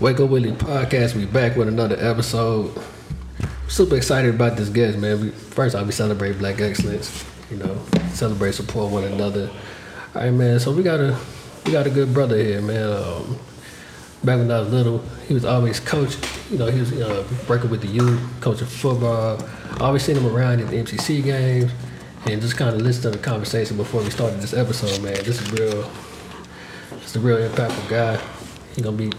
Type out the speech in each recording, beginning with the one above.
Wake Up Willie podcast. We back with another episode. Super excited about this guest, man. We, first, I'll be celebrating Black excellence. You know, celebrate, support one another. All right, man. So we got a we got a good brother here, man. Um, back when I was little, he was always coach. You know, he was uh, working with the youth, coaching football. I always seen him around at the MCC games, and just kind of listen to the conversation before we started this episode, man. This is real. It's a real impactful guy. He gonna be.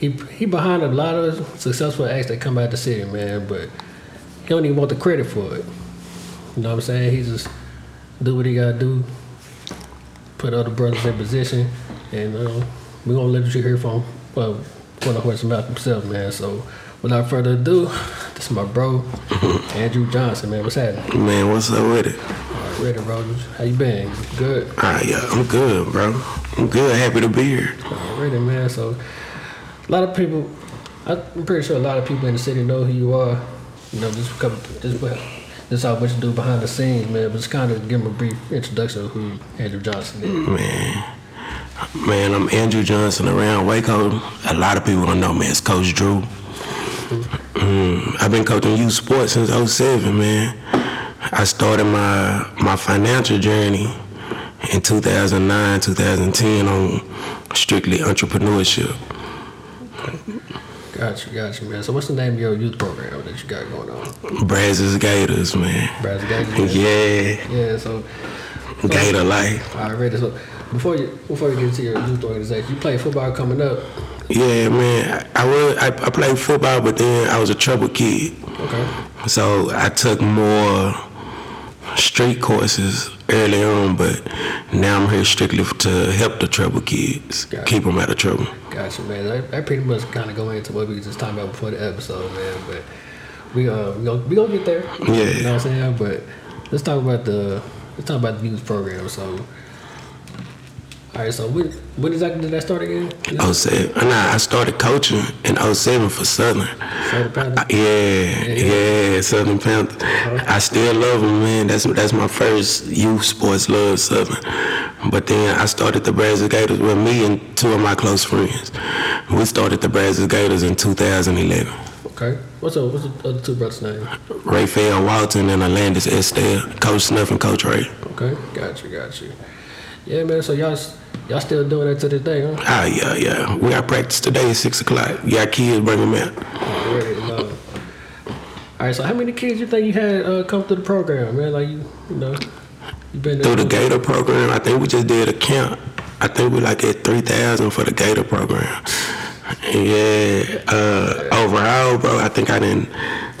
He he behind a lot of successful acts that come out the city, man. But he don't even want the credit for it. You know what I'm saying? He just do what he gotta do. Put other brothers in position, and uh, we're gonna let you hear from well, from the horse mouth himself, man. So without further ado, this is my bro, Andrew Johnson, man. What's happening? Man, what's up with it? All right, ready, bro? How you been? Good. Ah, yeah, I'm good, bro. I'm good. Happy to be here. Already, man. So, a lot of people, I'm pretty sure a lot of people in the city know who you are. You know, just couple, just well, just how what you do behind the scenes, man. But just kind of give them a brief introduction of who Andrew Johnson is. Man, man, I'm Andrew Johnson around Waco. A lot of people don't know me as Coach Drew. Mm, I've been coaching youth sports since 07, man. I started my my financial journey in 2009, 2010 on strictly entrepreneurship. Gotcha, gotcha, man. So, what's the name of your youth program that you got going on? Brazos Gators, man. Brazos Gators, man? Yeah, Yeah. So, so Gator life. All right, ready. So, before you before you get into your youth organization, you play football coming up. Yeah, man. I was I, I played football, but then I was a trouble kid. Okay. So I took more street courses early on, but now I'm here strictly to help the trouble kids, Gotcha. keep them out of trouble. Gotcha, man. That, that pretty much kind of go into what we was just talking about before the episode, man. But we uh we gonna we gonna get there. Yeah. You know what I'm saying? But let's talk about the let's talk about the youth program. So, all right. So when when exactly did that start again? Oh seven, nah, I started coaching in 07 for Southern. Southern Panthers? Yeah, Yeah. yeah, Southern Panthers. I still love them, man. That's that's my first youth sports love, Southern. But then I started the Brazos Gators with me and two of my close friends. We started the Brazos Gators in 2011. Okay. What's up? What's the other two brothers' name? Raphael Walton and Alandis Estelle, Coach Snuff and Coach Ray. Okay. Gotcha. Gotcha. Yeah, man. So y'all y'all still doing that to this day, huh? Ah, yeah, yeah. We got practice today at 6 o'clock. You got kids, bring them out. All right. So how many kids you think you had uh, come through the program, man? Like you, you know, you been Through the Gator program, I think we just did a count. I think we like at 3,000 for the Gator program. Yeah, uh, overall, bro, I think I didn't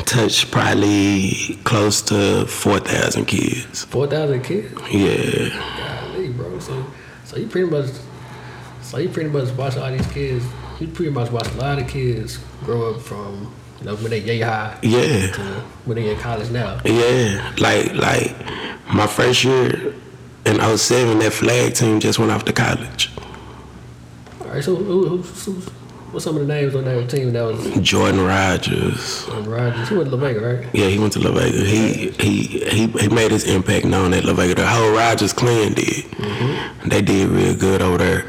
touch probably close to 4,000 kids. Four thousand kids. Yeah, Golly, bro. So, so you pretty much, so you pretty much watch all these kids. You pretty much watch a lot of kids grow up from, you know, when they yay high yeah. to when they in college now. Yeah, like like my first year in 07, that flag team just went off to college. All right. So, who, who, who's, what's some of the names on that team that was Jordan Rogers. on Rogers? He went to La Vega, right? Yeah, he went to La Vega. He he he he made his impact known at La Vega. The whole Rogers clan did. They did real good over there.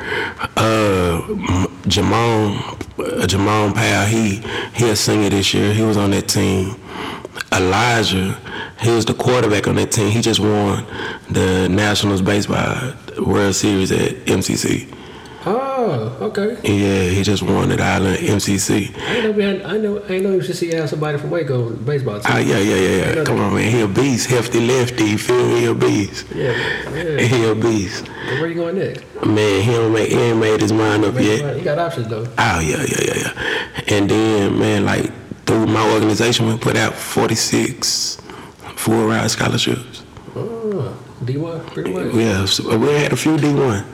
Uh, Jamon, uh, Powell, he he a singer this year. He was on that team. Elijah, he was the quarterback on that team. He just won the Nationals baseball World Series at MCC. Oh, okay. Yeah, he just won at Island MCC. I know had. I know. I know you should see somebody from Waco baseball team. Ah, yeah, yeah, yeah, yeah. Come on, man. He a beast. Hefty lefty. You feel me? He a beast. yeah, yeah. He a beast. So where you going next? Man, he don't make, he ain't made his mind up yet. You got options though. Oh, yeah, yeah, yeah, yeah. And then, man, like, through my organization, we put out 46 full ride scholarships. Oh, D one, pretty much. Yeah, so uh, we had a few D1.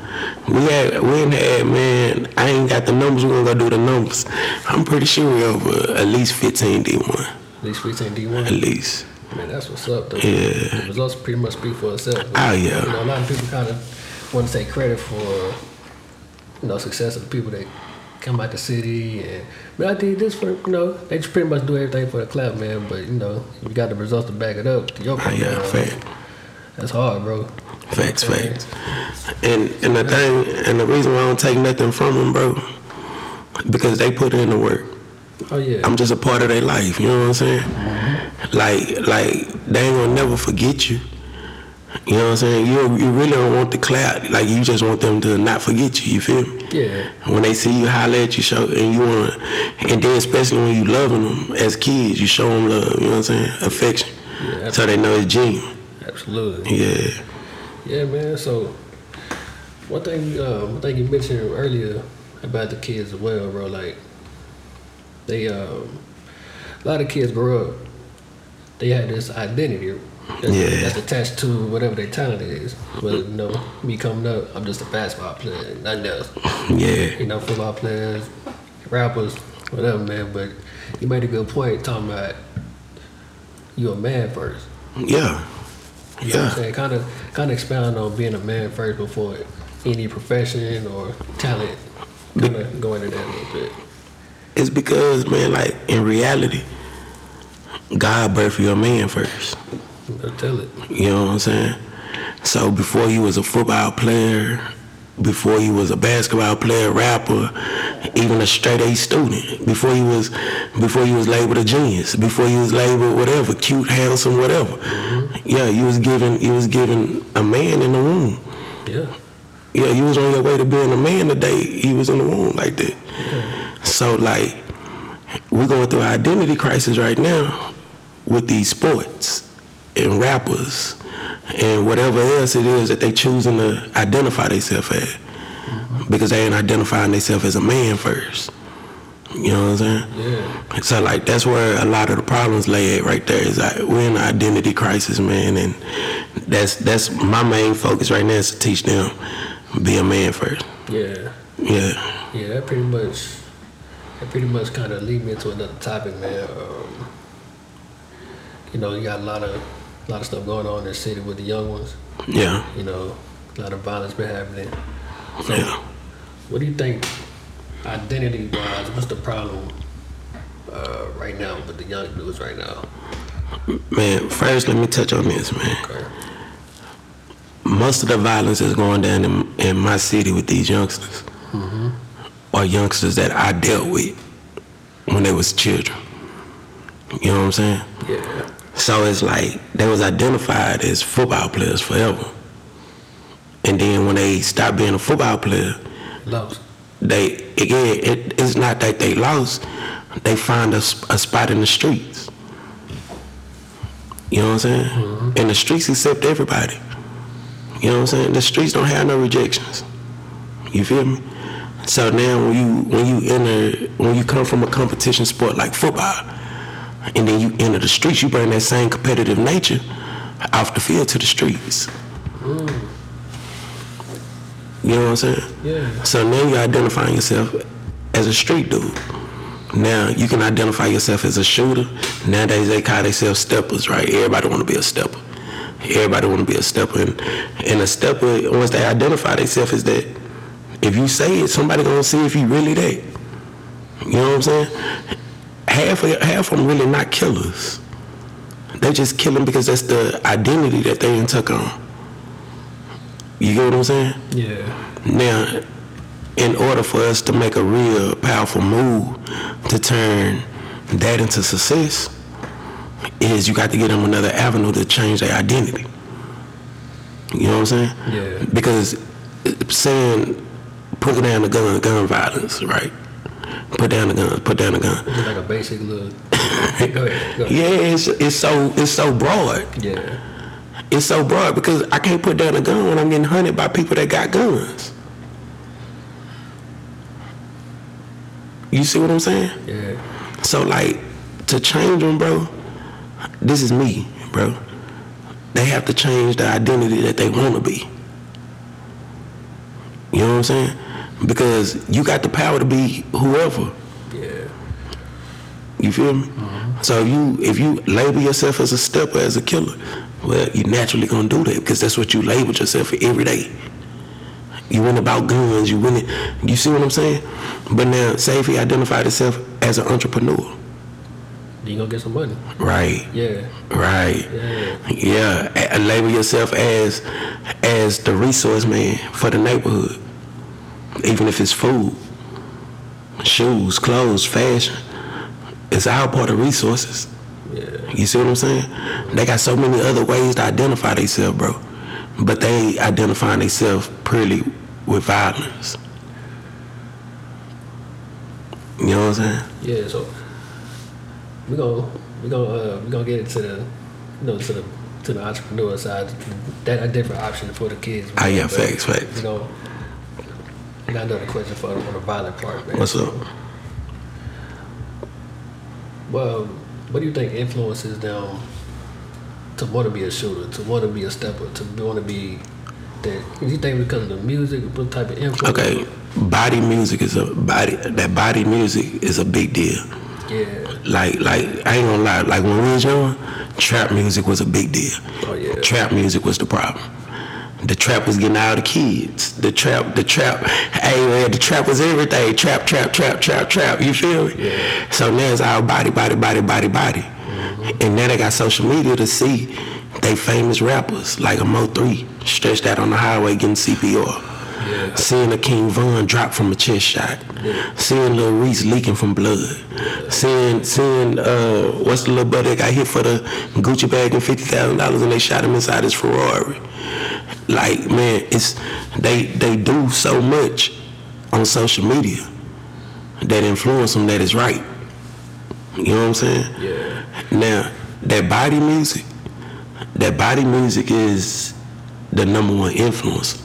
We had, we in had, man, I ain't got the numbers. We're going to go do the numbers. I'm pretty sure we over at least 15 D1. At least fifteen D one? At least. Man, that's what's up though. Yeah. The results pretty much speak for itself. Oh, yeah. You know, a lot of people kind of want to take credit for you know success of the people that come out the city and but I did this for you know they just pretty much do everything for the club man. But you know you got the results to back it up. To your Oh, yeah, fact. That's hard, bro. Facts, facts. And and the thing and the reason why I don't take nothing from them, bro, because they put in the work. Oh yeah. I'm just a part of their life. You know what I'm saying? Mm-hmm. Like, like they ain't gonna never forget you. You know what I'm saying? You you really don't want the clout. Like you just want them to not forget you. You feel me? yeah. When they see you holler at you, show and you want, and then especially when you loving them as kids, you show them love. You know what I'm saying? Affection, Yeah. so they know it's genuine. Absolutely. Yeah, Yeah, man. So one thing, uh, one thing you mentioned earlier about the kids as well, bro. Like they, um, a lot of kids grow up. They have this identity that's, Yeah. that's attached to whatever their talent is. Whether you know, me coming up, I'm just a basketball player, nothing else. yeah, You know, football players, rappers, whatever, man. But you made a good point talking about you a man first. yeah, You know what I'm yeah. saying? Kind of, kind of expound on being a man first before any profession or talent. Kind of go into that a little bit. It's because man, like in reality, God birthed you a man first. Know, tell it. You know what I'm saying? So before you was a football player, before you was a basketball player, rapper, even a straight A student, before he was before you was labeled a genius, before he was labeled whatever, cute, handsome, whatever. Mm-hmm. Yeah, you was given you was given a man in the womb. Yeah. Yeah, you was on your way to being a man today. He was in the womb like that. So like we're going through an identity crisis right now with these sports and rappers and whatever else it is that they choosing to identify themselves as. Because they ain't identifying themselves as a man first. You know what I'm saying? Yeah. So like that's where a lot of the problems lay at right there is like we're in an identity crisis, man, and that's that's my main focus right now is to teach them be a man first. Yeah. Yeah. Yeah. That pretty much. That pretty much kind of lead me into another topic, man. Um, you know, you got a lot of, a lot of stuff going on in the city with the young ones. Yeah. You know, a lot of violence been happening. So, Yeah. What do you think, identity wise, what's the problem uh, right now with the young dudes right now? Man, first let me touch on this, man. Okay. Most of the violence is going down in, in my city with these youngsters. Or youngsters that I dealt with when they was children. You know what I'm saying? Yeah. So it's like they was identified as football players forever. And then when they stopped being a football player, Lost. they again it, it's not that they lost. They find a, a spot in the streets. You know what I'm saying? Mm-hmm. And the streets accept everybody. You know what I'm saying? The streets don't have no rejections. You feel me? So now when you when you enter when you come from a competition sport like football, and then you enter the streets, you bring that same competitive nature off the field to the streets. Mm. You know what I'm saying? Yeah. So now you're identifying yourself as a street dude. Now you can identify yourself as a shooter. Nowadays they call themselves steppers, right? Everybody want to be a stepper. Everybody want to be a stepper, and, and a stepper once they identify themselves as that, if you say it, somebody gonna see if you really that. You know what I'm saying? Half of half of them really not killers. They just killing because that's the identity that they took on. You get what I'm saying? Yeah. Now, in order for us to make a real powerful move to turn that into success, is you got to get them another avenue to change their identity. You know what I'm saying? Yeah. Because uh, saying put down the gun, gun violence, right? Put down the gun, put down the gun. It's like a basic look. go ahead. Go ahead. Yeah, it's it's so it's so broad. Yeah. It's so broad because I can't put down a gun when I'm getting hunted by people that got guns. You see what I'm saying? Yeah. So like to change them, bro. This is me, bro. They have to change the identity that they want to be. You know what I'm saying? Because you got the power to be whoever. Yeah. You feel me? Mm-hmm. So if you if you label yourself as a stepper, as a killer, well, you naturally gonna do that because that's what you labeled yourself for every day. You went about guns. You went. You see what I'm saying? But now, say if he identified himself as an entrepreneur, Then you gonna get some money. right? Yeah. Right. Yeah. Yeah. a- label yourself as as the resource man for the neighborhood, even if it's food. shoes, clothes, fashion. It's all part of resources. You see what I'm saying? They got so many other ways to identify themselves, bro. But they identify themselves purely with violence. You know what I'm saying? Yeah, so we gonna we gonna uh, we gonna get into the you know to the to the entrepreneur side. That a different option for the kids. Ah, yeah, But, facts, facts. You know, and I got another question for on the violent part, man. What's up? Well, what do you think influences them to want to be a shooter, to want to be a stepper, to want to be that? Do you think because of the music, what type of influence? Okay, body music is a body. That body music is a big deal. Yeah. Like, like I ain't gonna lie. Like when we was young, trap music was a big deal. Oh yeah. Trap music was the problem. The trap was getting all the kids. The trap, the trap, hey man, the trap was everything. Trap, trap, trap, trap, trap. You feel me? Yeah. So now it's all body, body, body, body, body. And now they got social media to see they famous rappers like a Mo3 stretched out on the highway getting CPR. Yeah. Seeing a King Von drop from a chest shot. Seeing Lil Reese leaking from blood. Seeing seeing uh what's the little brother that got hit for the Gucci bag and fifty thousand dollars and they shot him inside his Ferrari. Like man, it's they they do so much on social media that influence them that is right. You know what I'm saying? Yeah. Now, that body music, that body music is the number one influence.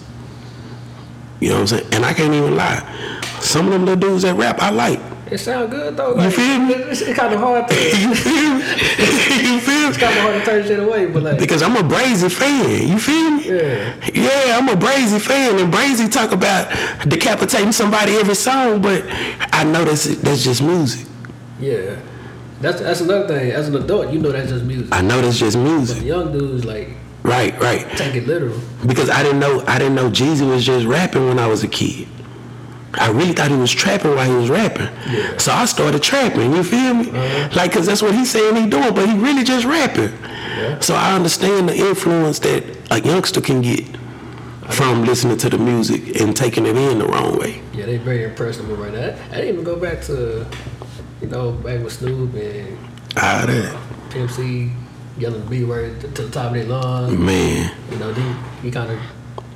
You know what I'm saying? And I can't even lie. Some of them little dudes that rap, I like. It sound good though. Like, feel me? It's, it's kind of hard to. You feel me? you feel It's kind of hard to turn shit away, but like. Because I'm a Brazy fan. You feel me? Yeah. Yeah, I'm a Brazy fan, and Brazy talk about decapitating somebody every song, but I know that's that's just music. Yeah. That's that's another thing. As an adult, you know that's just music. I know that's just music. young dudes like Right, right. take it literal. because I didn't know I didn't know Jeezy was just rapping when I was a kid. I really thought he was trapping while he was rapping. Yeah. So I started trapping. You feel me? Like, cause that's what he's saying he doing, but he really just rapping. Yeah. So I understand the influence that a youngster can get from listening to the music and taking it in the wrong way. Yeah, they very impressionable right now. I didn't even go back to, you know, back with Snoop and Ah, that Pimp C yelling the B word to to the top of their lungs. man, You know, they, you kind of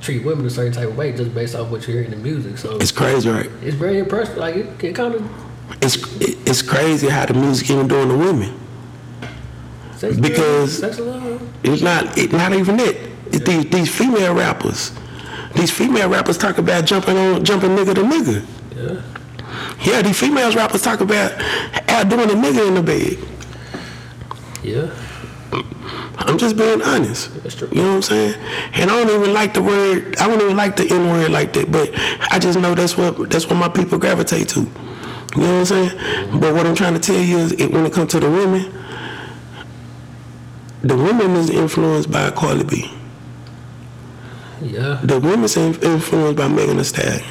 treat women a certain type of way just based off what you hear in the music. So it's crazy, right? it's very impressive. Like it, it kind of It's it's crazy how the music even doing to women. sex Because- sex. It's not it, not even it. It's these these female rappers. These female rappers talk about jumping on jumping nigga to nigga. Yeah, Yeah, these females rappers talk about outdoing a nigga in the bed. yeah, I'm just being honest. That's true. You know what I'm saying? And I don't even like the word. I don't even like the N word like that. But I just know that's what that's what my people gravitate to. You know what I'm saying? But what I'm trying to tell you is, it, when it comes to the women, the women is influenced by Cardi B. yeah, The women's in- influenced by Megan Thee Stallion.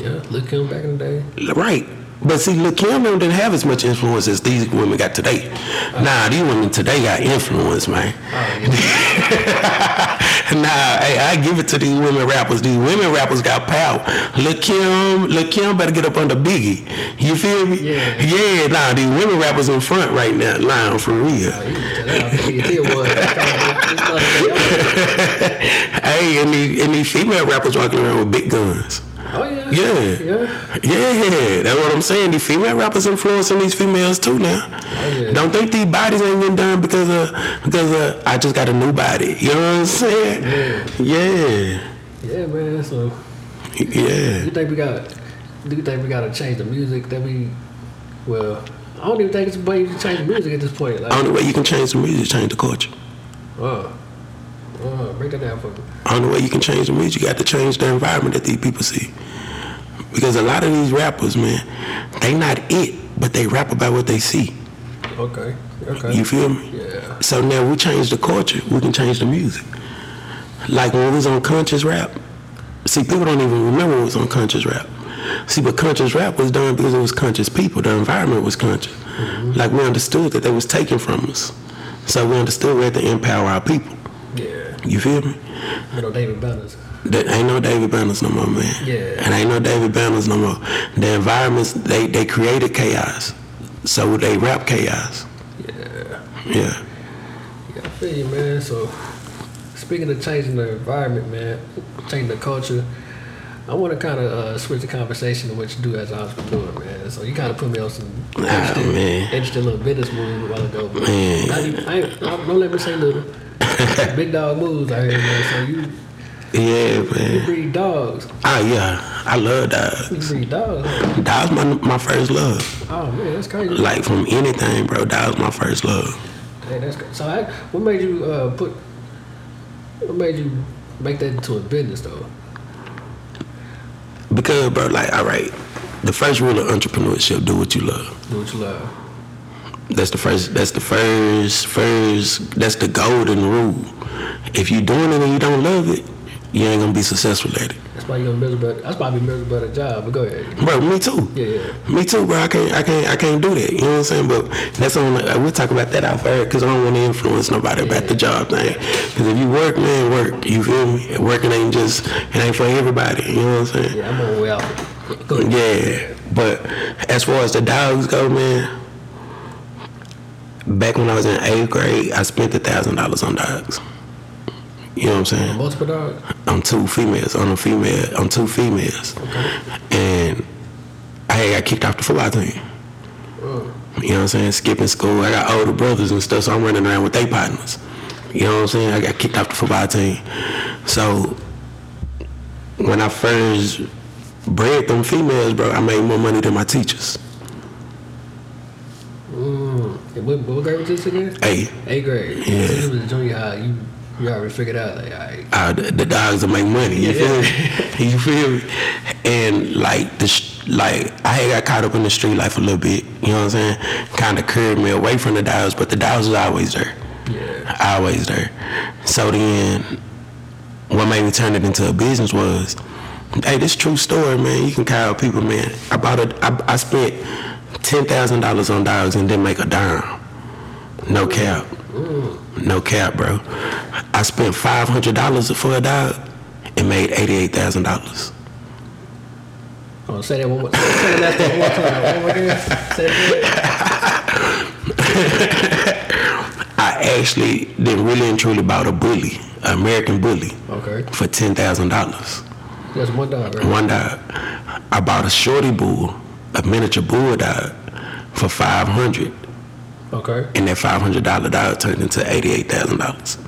yeah. Look him back in the day. Right. But see, look, Kim didn't have as much influence as these women got today. Nah, these women today got influence, man. Nah, hey, I give it to these women rappers. These women rappers got power. Lil Kim, Lil Kim better get up under Biggie. You feel me? Yeah. Yeah, nah, these women rappers in front right now. Nah, for real. Oh, you can tell that how big it was. It's not a thing. Hey, and these, and these female rappers walking around with big guns. Oh yeah. Yeah. Yeah. Yeah, that's what I'm saying. These female rappers influencing these females too now. Oh, yeah. Don't think these bodies ain't getting done because of because of I just got a new body. You know what I'm saying? Yeah. Yeah, man. So Yeah. you think we got? Do you think we got to change the music that we? Well, I don't even think it's a way to change the music at this point. Like, Only way you can change the music is change the culture. uh, uh, break that down for me. Only way you can change the music, you got to change the environment that these people see. Because a lot of these rappers, man, they not it, but they rap about what they see. Okay. Okay. You feel me? yeah. So now we change the culture, we can change the music. Like when we was on conscious rap. See, people don't even remember it was on conscious rap. See, but conscious rap was done because it was conscious people. The environment was conscious. Like we understood that they was taken from us. So we understood we had to empower our people. You feel me? Know David Banners. There ain't no David Banners no more, man. Yeah. And ain't no David Banners no more. The environments they they created chaos, so they rap chaos. Yeah. Yeah. Yeah, I feel you, man. So, speaking of changing the environment, man, changing the culture, I want to kind of uh, switch the conversation to what you do as an entrepreneur, man. So you kind of put me on some Ah, interesting, man. interesting little business moves a while ago. But Man. not even, I ain't, don't let me say little. Big dog moves out here, man. So you, Yeah, man. you breed dogs. Oh yeah, I love dogs. You breed dogs. huh? Was my my first love. Oh man, that's crazy. Like from anything, bro. Dogs was my first love. Hey, that's so. I, what made you uh, put? What made you make that into a business though? Because, bro, like, all right, the first rule of entrepreneurship: do what you love. Do what you love. That's the first. That's the first. First. That's the golden rule. If you're doing it and you don't love it, you ain't gonna be successful at it. Why you're miserable. That's be miserable at a job. But go ahead. Bro, me too. Yeah, yeah. Me too, bro. I can't, I can't, I can't do that. You know what I'm saying? But that's on. Like, we'll talk about that off air because I don't want to influence nobody about the job thing. Because if you work, man, work. You feel me? Working ain't just, it ain't for everybody. You know what I'm saying? Yeah, I'm on the way out. Go ahead. Yeah, but as far as the dogs go, man, back when I was in eighth grade, I spent a thousand dollars on dogs. You know what I'm saying? Multiple dogs. On two females, I'm a female, I'm two females, Okay. and I got kicked off the football team. You know what I'm saying? Skipping school. I got older brothers and stuff, so I'm running around with their partners. You know what I'm saying? I got kicked off the football team. So when I first bred them females, bro, I made more money than my teachers. Mm. What, what grade was this again? Hey, Eighth grade. Yeah. So you was junior high. You you already figured out like, all right. uh, the, the dogs will make money. You Yeah. feel me? You feel me? And like the sh- like I had got caught up in the street life a little bit. You know what I'm saying? Kind of carried me away from the dogs, but the dogs was always there. Yeah. always there. So then, what made me turn it into a business was, hey, this true story, man. You can call people, man. I bought a, I, I spent ten thousand dollars on dogs and didn't make a dime. No cap, no cap, bro. I spent five hundred dollars for a dog and made eighty-eight thousand dollars. Oh, say that one more. Say that one more time. One more again. Say it I actually then really and truly bought a bully, an American bully. Okay. for ten thousand dollars. That's one dog, right? One dog. I bought a shorty bull, a miniature bulldog, for five hundred, Okay. and that five hundred dollar dog turned into eighty-eight thousand dollars.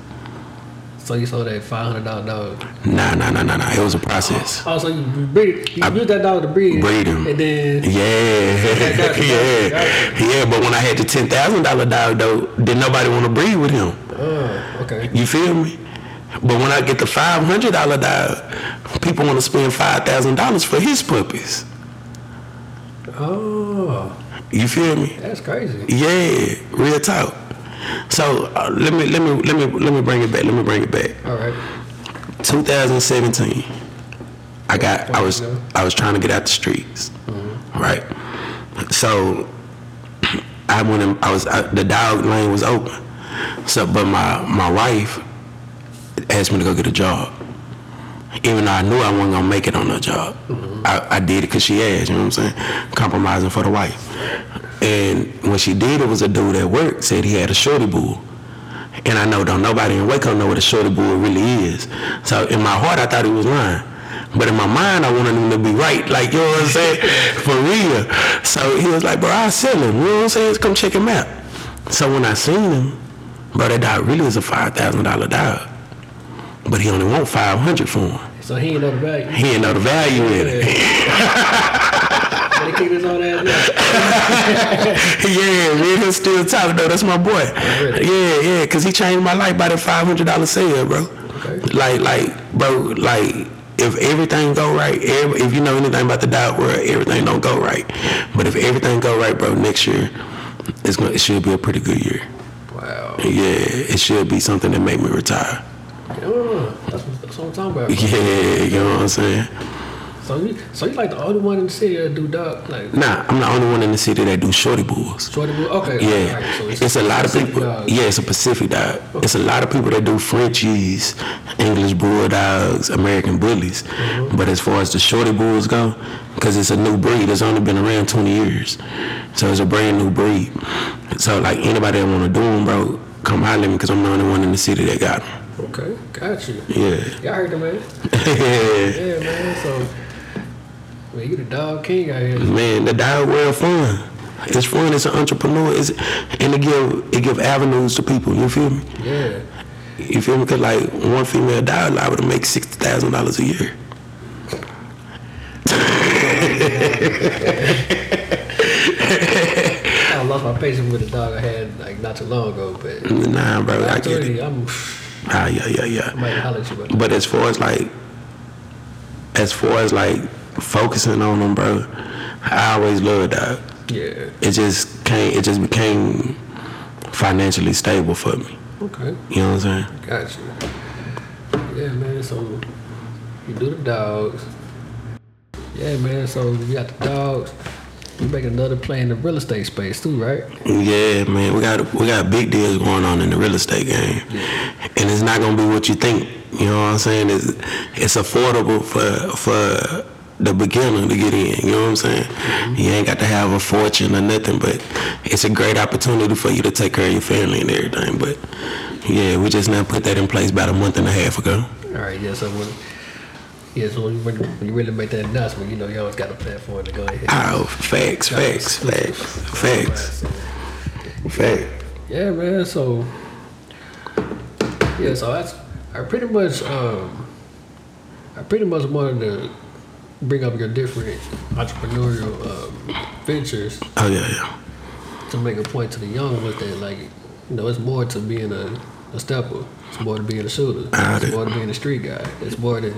So you sold that five hundred dollar dog. Nah, nah, nah, nah, nah. It was a process. Oh, so you breed. You use that dog to breed. Breed him. And then Yeah, yeah, yeah. But when I had the ten thousand dollar dog, though, did nobody want to breed with him? oh, okay. You feel me? But when I get the five hundred dollar dog, people want to spend five thousand dollars for his puppies. Oh, You feel me? that's crazy. Yeah, real talk. So uh, let me let me let me let me bring it back. Let me bring it back. All right. 2017. I got I was I was trying to get out the streets, right? So I went. In, I was I, the dog lane was open. So, but my my wife asked me to go get a job, even though I knew I wasn't gonna make it on the job. I, I did it because she asked. You know what I'm saying? Compromising for the wife. And when she did, it was a dude at work said he had a shorty bull. And I know don't nobody in Waco know what a shorty bull really is. So in my heart, I thought he was lying. But in my mind, I wanted him to be right. Like, you know what I'm saying? For real. So he was like, bro, I'll sell him. You know what I'm saying? Come check him out. So when I seen him, bro, that dog really is a $5,000 dog. But he only want 500 for him. So he ain't know the value. He ain't know the value in it. They kick his old ass yeah, and him still talking though. That's my boy. Oh, really? Yeah, yeah, cause he changed my life by the five hundred dollar sale, bro. Okay. Like, like, bro, like, if everything go right, every, if you know anything about the dog world, everything don't go right. But if everything go right, bro, next year, it's gonna, it should be a pretty good year. Wow. Yeah, it should be something that make me retire. That's, what- that's what I'm talking about. Yeah, you know what I'm saying. So you, so you like the only one in the city that do dog like Nah, I'm the only one in the city that do shorty bulls. shorty bull? Okay, Yeah, alright, so it's, a lot of people. dog. Yeah, it's a Pacific dog. It's a lot of people that do Frenchies, English bulldogs, American bullies. Mm-hmm. But as far as the shorty bulls go, because it's a new breed, it's only been around 20 years, so it's a brand new breed. So like anybody that want to do them, bro, come holler at me because I'm the only one in the city that got them. Okay, got you. Yeah. Y'all heard the man? yeah. Yeah, man. So, man, you the dog king out here. Man, the dog world fun. It's fun. It's an entrepreneur. It's, and it give it give avenues to people. You feel me? Yeah. You feel me? Cause like one female dog liable to make sixty thousand dollars a year. I lost my patience with the dog I had like not too long ago, but Nah, bro, I get it. I'm Ah, yeah, yeah, yeah. I might holler at you about that. But as far as like, as far as like focusing on them, bro, I always loved dog. Yeah. It just came. It just became financially stable for me. Okay. You know what I'm saying? Got you. Yeah, man. So you do the dogs. Yeah, man. So you got the dogs. You make another play in the real estate space too, right? Yeah, man, we got we got big deals going on in the real estate game, and it's not gonna be what you think. You know what I'm saying? It's it's affordable for for the beginner to get in. You know what I'm saying? Mm-hmm. You ain't got to have a fortune or nothing, but it's a great opportunity for you to take care of your family and everything. But yeah, we just now put that in place about a month and a half ago. All right. Yeah. So when yeah, so when you, really- when you really make that announcement, you know you always got a platform to go ahead. Oh, facts, facts, facts, facts, facts. Yeah, man. So yeah, so that's I pretty much um I pretty much wanted to bring up your different entrepreneurial um, ventures Oh yeah, yeah. to make a point to the young ones that like you know it's more to being a, a stepper, it's more to being a shooter, it's more to being a street guy, it's more than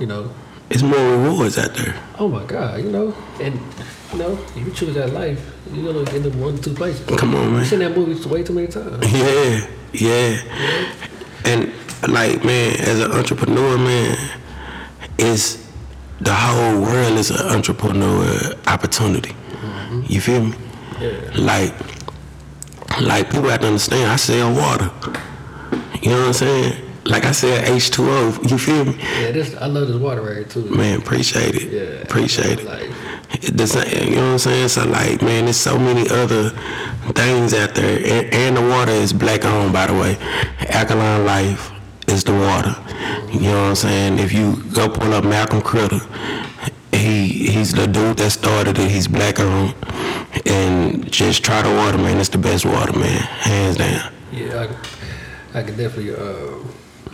you know. It's more rewards out there. Oh my God, you know, and you know, if you choose that life, you're gonna end up one or two places. Come on, man. I've seen that movie way too many times. Yeah, yeah. And like man, as an entrepreneur, man, it's the whole world is an entrepreneur opportunity. Mm-hmm. You feel me? Yeah. Like, like people have to understand. I sell water. You know what I'm saying? Like I said, H2O. You feel me? Yeah, this I love this water right here too. Man, appreciate it. Yeah, appreciate it. Like, The same, you know what I'm saying? So like, man, there's so many other things out there, and, and the water is black owned, by the way. Alkaline Life is the water. You know what I'm saying? If you go pull up Malcolm Critter, he he's the dude that started it. He's black owned, and just try the water, man. It's the best water, man, hands down. yeah, I, I could definitely, uh,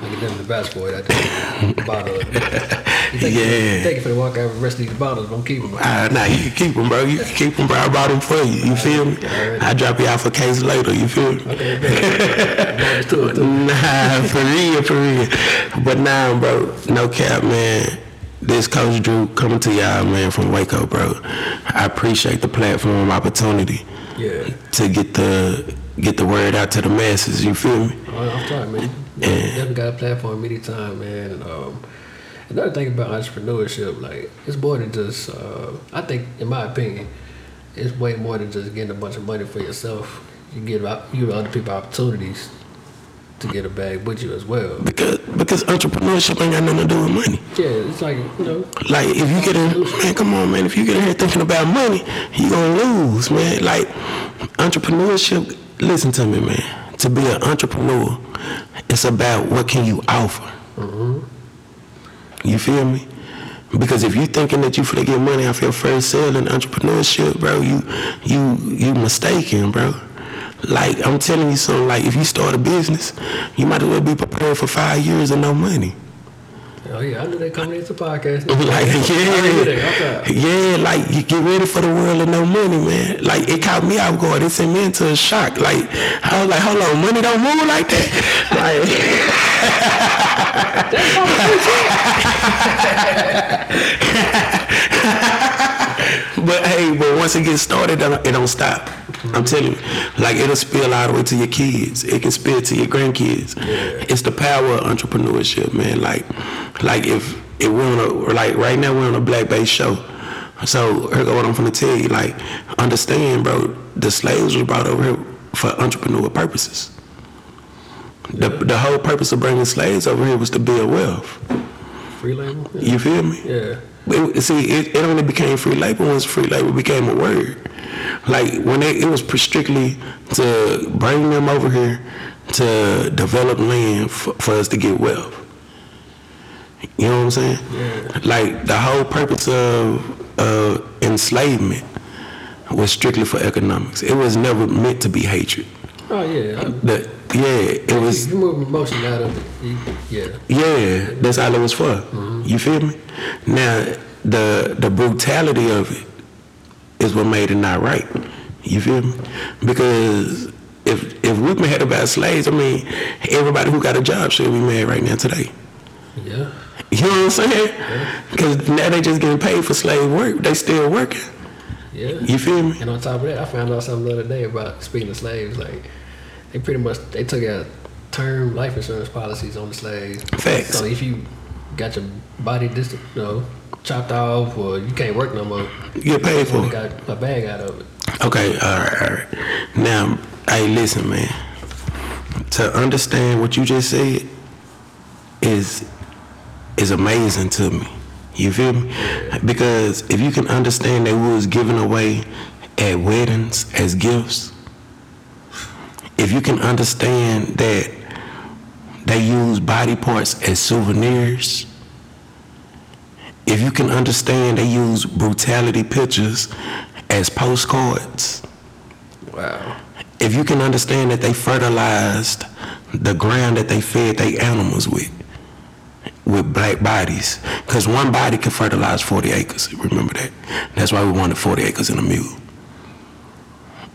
I could definitely vouch for it. I think bottle. Thank You, Yeah. thank you for the walk out. The rest of these bottles, I'm keeping them. Ah, nah, you can keep them, bro. You can keep them, bro. I bought them for you. You feel me? I drop you off a case later. You feel me? Okay, man. Bonus to it too. Nah, for real, for real. But now, bro, no cap, man. This Coach Drew coming to y'all, man, from Waco, bro. I appreciate the platform opportunity Yeah. to get the get the word out to the masses. You feel me? I'm sorry, man. You definitely got a platform anytime, man. And, um, another thing about entrepreneurship, like it's more than just. Uh, I think, in my opinion, it's way more than just getting a bunch of money for yourself. You give you give other people opportunities to get a bag with you as well. Because because entrepreneurship ain't got nothing to do with money. Yeah, it's like you know, Like if you get in, man, come on, man. If you get in here thinking about money, you gonna lose, man. Like entrepreneurship. Listen to me, man. To be an entrepreneur, it's about what can you offer. You feel me? Because if you're thinking that you finna get money off your first sale in entrepreneurship, bro, you you you mistaken, bro. Like I'm telling you something. Like if you start a business, you might as well be prepared for five years and no money. Oh yeah, I knew they coming into podcast. Like, yeah, yeah, like you get ready for the world of no money, man. Like it caught me off guard. It sent me into a shock. Like I was like, hold on, money don't move like that. Like, but hey, but once it gets started, it don't- stop. I'm telling you, like it'll spill all the way to your kids. It can spill to your grandkids. It's the power of entrepreneurship, man. Like, like if If we're on a, like right now we're on a black based show. So here go what I'm gonna tell you. Like, understand, bro. The slaves were brought over here for entrepreneurial purposes. The the whole purpose of bringing slaves over here was to build wealth. Free label. Yeah. You feel me? yeah. It, see, it, it only became free labor once free labor became a word. Like when they, it was strictly to bring them over here to develop land for, for us to get wealth. You know what I'm saying? Yeah. Like the whole purpose of uh, enslavement was strictly for economics. It was never meant to be hatred. Oh yeah. The, yeah, it was. You move emotion out of it. You, yeah. Yeah, that's all it was for. Mm-hmm. You feel me? Now, the the brutality of it is what made it not right. You feel me? Because if if we had about slaves, I mean, everybody who got a job should be mad right now today. Yeah. You know what I'm saying? Because now they just getting paid for slave work. They still working. Yeah. You feel me? And on top of that, I found out something the other day about speaking of slaves. Like, they pretty much they took out term life insurance policies on the slaves. Facts. So if you got your body dis, you know, chopped off or you can't work no more, You get paid for you it. got a bag out of it. Okay, all right, all right. Now, hey, listen, man. To understand what you just said is is amazing to me. You feel me? Because if you can understand that we was given away at weddings as gifts, if you can understand that they use body parts as souvenirs, if you can understand they use brutality pictures as postcards, Wow. if you can understand that they fertilized the ground that they fed their animals with, with black bodies, because one body can fertilize 40 acres. Remember that. That's why we wanted 40 acres in a mule.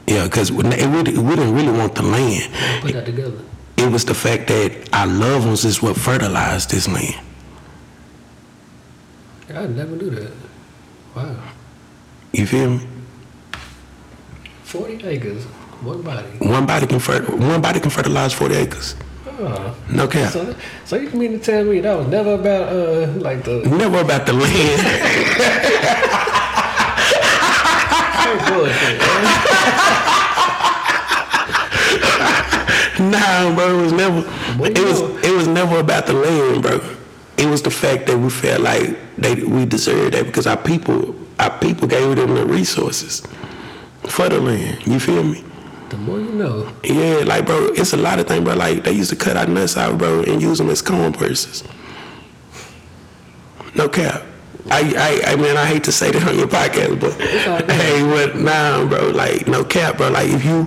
Yeah, because we, we didn't really want the land. Put that together. It was the fact that our loved ones is what fertilized this land. I never knew that. Wow. You feel me? Forty acres, one body. One body can fer- one body can fertilize 40 acres. Oh. No cap. So, so you mean to tell me that was never about uh like the Never about the land. bullshit? man? Nah, bro, it was never. Boy, It was. know. It was never about the land, bro. It was the fact that we felt like they we deserved that because our people, our people gave them the resources for the land. You feel me? The more you know. Yeah, like bro, it's a lot of things, bro. Like they used to cut our nuts out, bro, and use them as comb purses. No cap. I, I, I mean, I hate to say that on your podcast, but all good. hey, what, nah, bro, like, no cap, bro. Like, if you,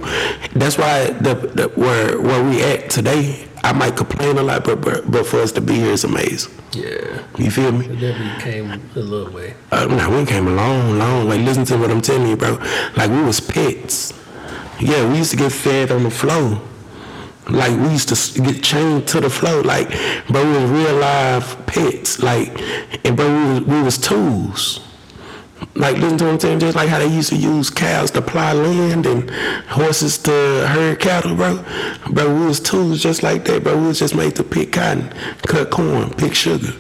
that's why the, the where where we at today, I might complain a lot, but but, but for us to be here is amazing. Yeah. You feel me? It definitely came a little way. Uh, nah, we came a long, long way. Listen to what I'm telling you, bro. Like we was pets. Yeah, we used to get fed on the floor. Like we used to get chained to the floor. Like, bro, we was real live pets. Like, and bro, we was, we was tools. Like, listen to what I'm saying. Just like how they used to use cows to plow land and horses to herd cattle, bro. Bro, we was tools just like that, bro. We was just made to pick cotton, cut corn, pick sugar.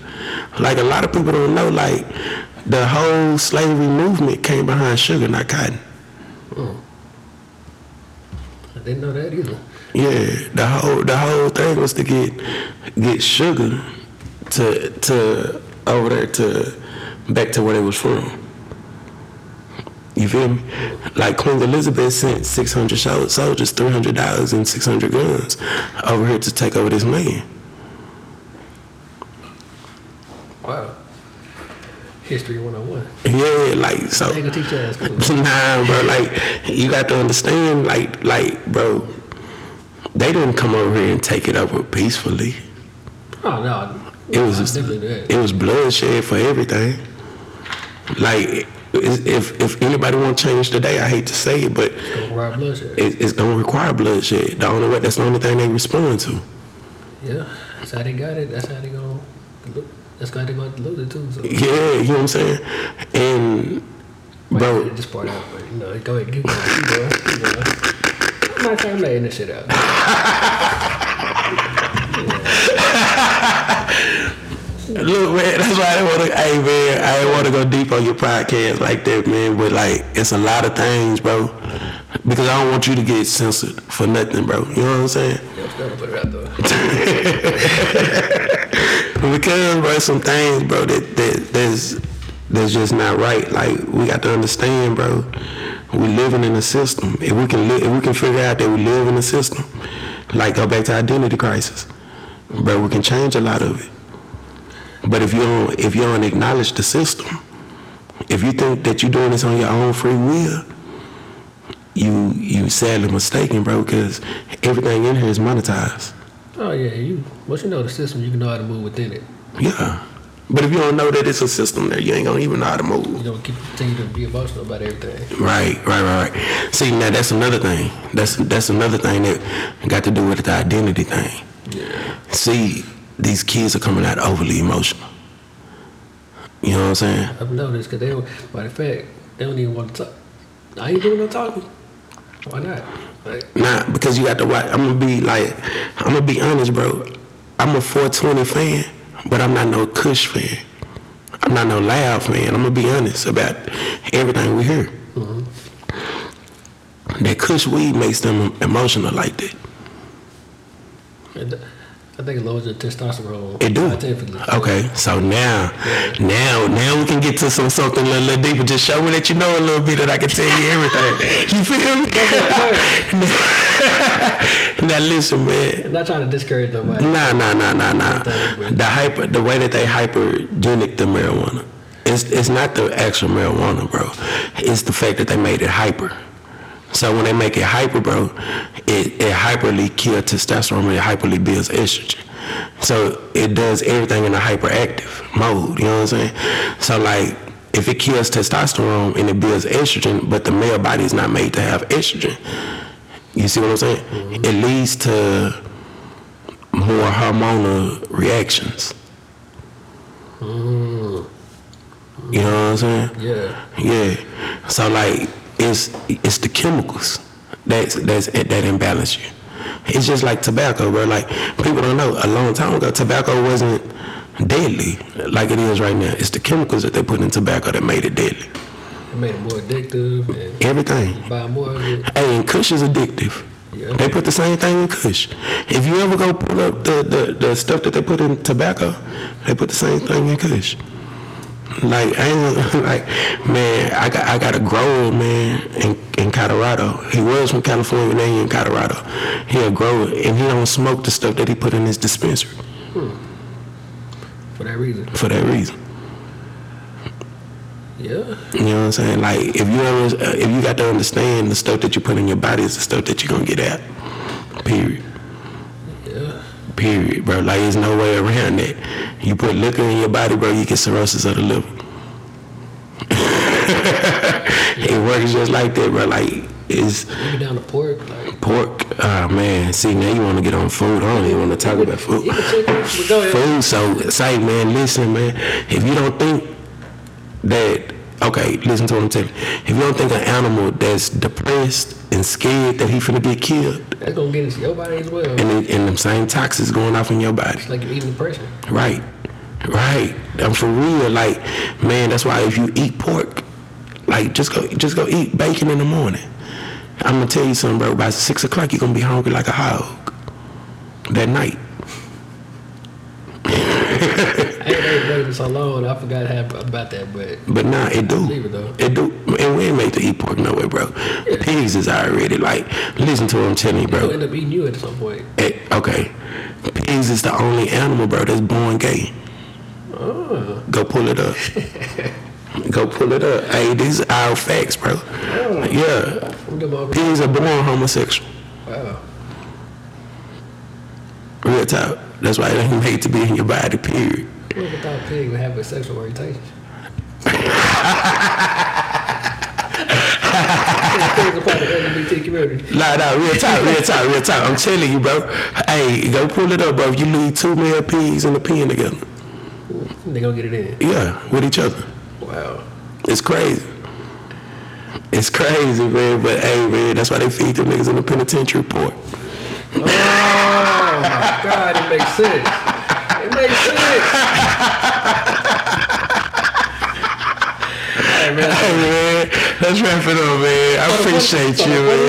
Like a lot of people don't know, like the whole slavery movement came behind sugar, not cotton. Oh. I didn't know that either. Yeah, the whole the whole thing was to get get sugar to to over there to back to where they was from. You feel me? Like Queen Elizabeth sent six hundred soldiers, three hundred dollars, and six hundred guns over here to take over this land. Wow. History 101. Yeah, like so. They gonna teach you at. Nah, bro. Like you got to understand, like, like, bro. They didn't come over here and take it over peacefully. Oh no. It was I just, definitely that. it was bloodshed for everything. Like if if anybody want to change today, I hate to say it, but Gonna require bloodshed. it, it's gonna require bloodshed. The only way that's the only thing they respond to. Yeah. That's how they got it. That's how they gonna. That's how they gonna lose it too. So Yeah, you know what I'm saying? And bro, this part out, but you know, go ahead, keep going, keep going. Keep going. I'm not trying to lay this shit out. Look, man, that's why I didn't want to. Hey, man, I didn't want to go deep on your podcast like that, man. But like, it's a lot of things, bro. Because I don't want you to get censored for nothing, bro. You know what I'm saying? Yeah, I'm still gonna put it out though. because bro, some things, bro, that that that's that's just not right. Like we got to understand, bro. We living in a system. If we can li- if we can figure out that we live in a system, like go back to identity crisis, but we can change a lot of it. But if you don't if you don't acknowledge the system, if you think that you're doing this on your own free will, you you sadly mistaken, bro. Because everything in here is monetized. Oh yeah, you once you know the system, you can know how to move within it. Yeah. But if you don't know that it's a system there, you ain't gonna even know how to move. You don't keep continue to be emotional about everything. Right, right, right, right. See, now that's another thing. That's that's another thing that got to do with the identity thing. Yeah. See, these kids are coming out overly emotional. You know what I'm saying? I've noticed because they don't. Matter of fact, they don't even want to talk. I ain't doing no talking. Why not? Like, Nah, because you got to watch. I'm gonna be like, I'm gonna be honest, bro. I'm a 420 fan, but I'm not no Kush fan. I'm not no loud fan. I'm gonna be honest about everything we hear. Mm-hmm. That Kush weed makes them emotional like that. I think it lowers your testosterone. It do. Okay, so now, now, now we can get to some something a little, little deeper. Just show me that you know a little bit that I can tell you everything. You feel me? now listen, man. I'm not trying to discourage nobody. Nah, nah, nah, nah, nah. The hyper, the way that they hypergenic the marijuana, it's it's not the actual marijuana, bro. It's the fact that they made it hyper. So when they make it hyper, bro, it, it hyperly kills testosterone and it hyperly builds estrogen. So it does everything in a hyperactive mode. You know what I'm saying? So like, if it kills testosterone and it builds estrogen, but the male body is not made to have estrogen, you see what I'm saying? Mm-hmm. It leads to more hormonal reactions. Mm-hmm. You know what I'm saying? Yeah. Yeah. So like it's it's the chemicals that's that's that imbalance you. It's just like tobacco, bro. Like people don't know. A long time ago, tobacco wasn't deadly like it is right now. It's the chemicals that they put in tobacco that made it deadly. It made it more addictive and Everything. buy more of it. Hey, and Kush is addictive. Yeah. They put the same thing in Kush. If you ever go pull up the, the, the stuff that they put in tobacco, they put the same thing in Kush. Like I ain't like man, I got I got a grower man in, in Colorado. He was from California, now he in Colorado. He a grower and he don't smoke the stuff that he put in his dispensary for that reason. for that reason. Yeah. You know what I'm saying? Like if you ever, uh, if you got to understand the stuff that you put in your body is the stuff that you're gonna get out. Period. Period, bro. Like there's no way around that. You put liquor in your body, bro, you get cirrhosis of the liver. it works just like that, bro. Like it's Even down to pork. Like, pork. Oh man, see now you want to get on food. I don't even want to talk about food. even chicken. But go ahead. Food. So say, man, listen, man. If you don't think that, okay, listen to what I'm telling you. If you don't think an animal that's depressed and scared that he finna get killed, That's gonna get into your body as well. and then- and them same toxins going off in your body. It's like you're eating depression. Right, right. I'm for real. Like, man, that's why if you eat pork, like just go, just go eat bacon in the morning. I'm gonna tell you something, bro. By six o'clock, you're gonna be hungry like a hog. That night. I ain't ate so long. I forgot about that, but But nah, it do. believe it, though. It do. And we ain't made to eat pork no way, bro. Pigs is already like. Listen to what I'm telling you, they'll bro. end up eating you at some point. Eh, okay, pigs is the only animal, bro, that's born gay. Oh. Go pull it up. Go pull it up. Hey, these are our facts, bro. Yeah, I'm pigs are born homosexual. Wow. Real talk. That's why it ain't made to be in your body. Period. What if without pig would have a sexual orientation? Pigs are part of the LGBT community. Nah, nah, real talk, real talk, real talk. I'm telling you, bro. Hey, go pull it up, bro. You leave two male pigs in the pen together, They gonna get it in. yeah, with each other. Wow. It's crazy. It's crazy, man. But hey, man, that's why they feed them niggas in the penitentiary port. Oh my God, it makes sense nigga hey, man. Hey, man. Let's wrap it up, man. I appreciate you, man.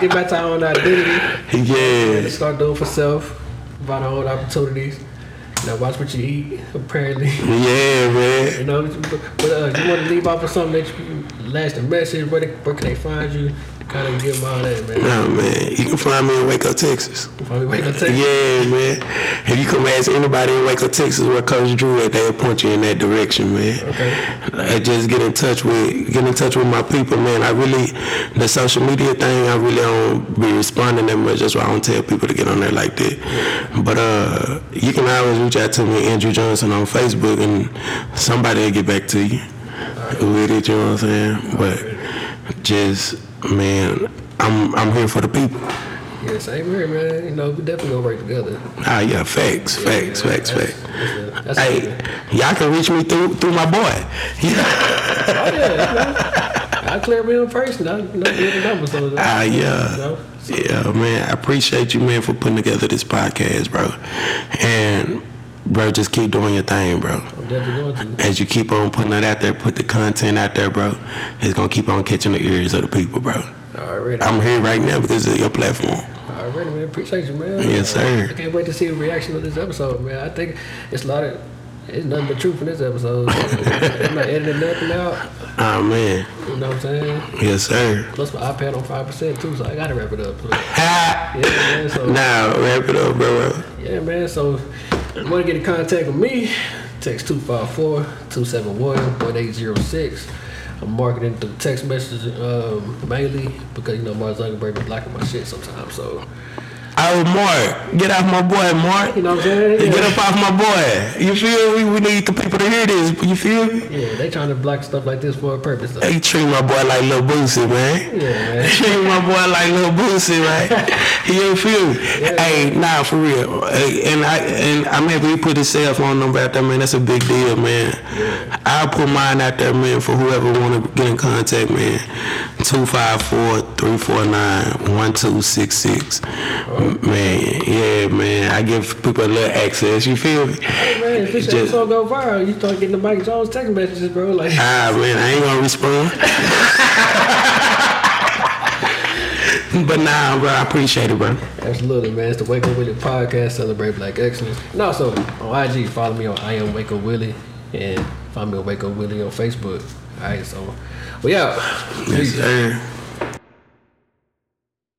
Get back to our own identity. Yeah. Start doing for self about our own opportunities. Now watch what you eat, apparently. Yeah, man. You know, but uh, you want to leave off with something that you last a message, where, they, where can they find you? Of give them all that, man. No, man. You can find me in Waco, Texas. Probably up take Yeah, man. If you come ask anybody in Waco, Texas, where Coach Drew at, they'll point you in that direction, man. Okay. I just get in touch with get in touch with my people, man. I really the social media thing, I really don't be responding that much. That's why I don't tell people to get on there like that. But uh, you can always reach out to me, Andrew Johnson, on Facebook, and somebody will get back to you with it. You know what I'm saying? But just man, I'm I'm here for the people. Yeah, same here, man. You know, we definitely gonna work together. Ah, yeah, facts, facts, Yeah, facts, that's- facts. That's, that's Hey, y'all can reach me through through my boy. Yeah. Oh, yeah, you know. I clear me in person. I know the number, so Ah, you yeah. know. Yeah, man. I appreciate you, man, for putting together this podcast, bro. And, bro, just keep doing your thing, bro. I'm definitely going to. As you keep on putting it out there, put the content out there, bro, it's to keep on catching the ears of the people, bro. Already. I'm here right now because of your platform. Already, man. Appreciate you, man. Yes, uh, sir. I can't wait to see the reaction of this episode, man. I think it's a lot of. It's nothing but truth in this episode. I'm not editing nothing out. Oh, man. You know what I'm saying? Yes, sir. Plus my iPad on five percent too, so I gotta wrap it up. Yeah, man. So Now, wrap it up, bro. yeah, man. So you want to get in contact with me? Text 254-271-1806. I'm marketing through text messages um, mainly because you know Mark Zuckerberg be blocking my shit sometimes. So Oh, Mark. Get off my boy, Mark. you know what I'm saying? Get up off my boy. You feel me? We need the people to hear this. You feel me? yeah they trying to block stuff like this for a purpose though. He treat my boy like Lil Boosie, man. Yeah, man. treat my boy like Lil Boosie, right? you feel me? Hey, nah, for real. Hey, and I and I'm happy he put his cell phone number out there, man. That's a big deal, man. Yeah. I'll put mine out there, man, for whoever want to get in contact, man. 254-349-1266. Man, yeah, man. I give people a little access, you feel me? Hey, man, if this Just- episode go viral, you start getting the Mike Jones text messages, bro. Like, Ah, man, I ain't gonna respond. but nah, bro, I appreciate it, bro. absolutely, man. It's the Waco Willie podcast, celebrate Black excellence. And also on IG, follow me on I am Waco Willie, and follow me on Waco Willie on Facebook. All right, so we out. Yes, sir.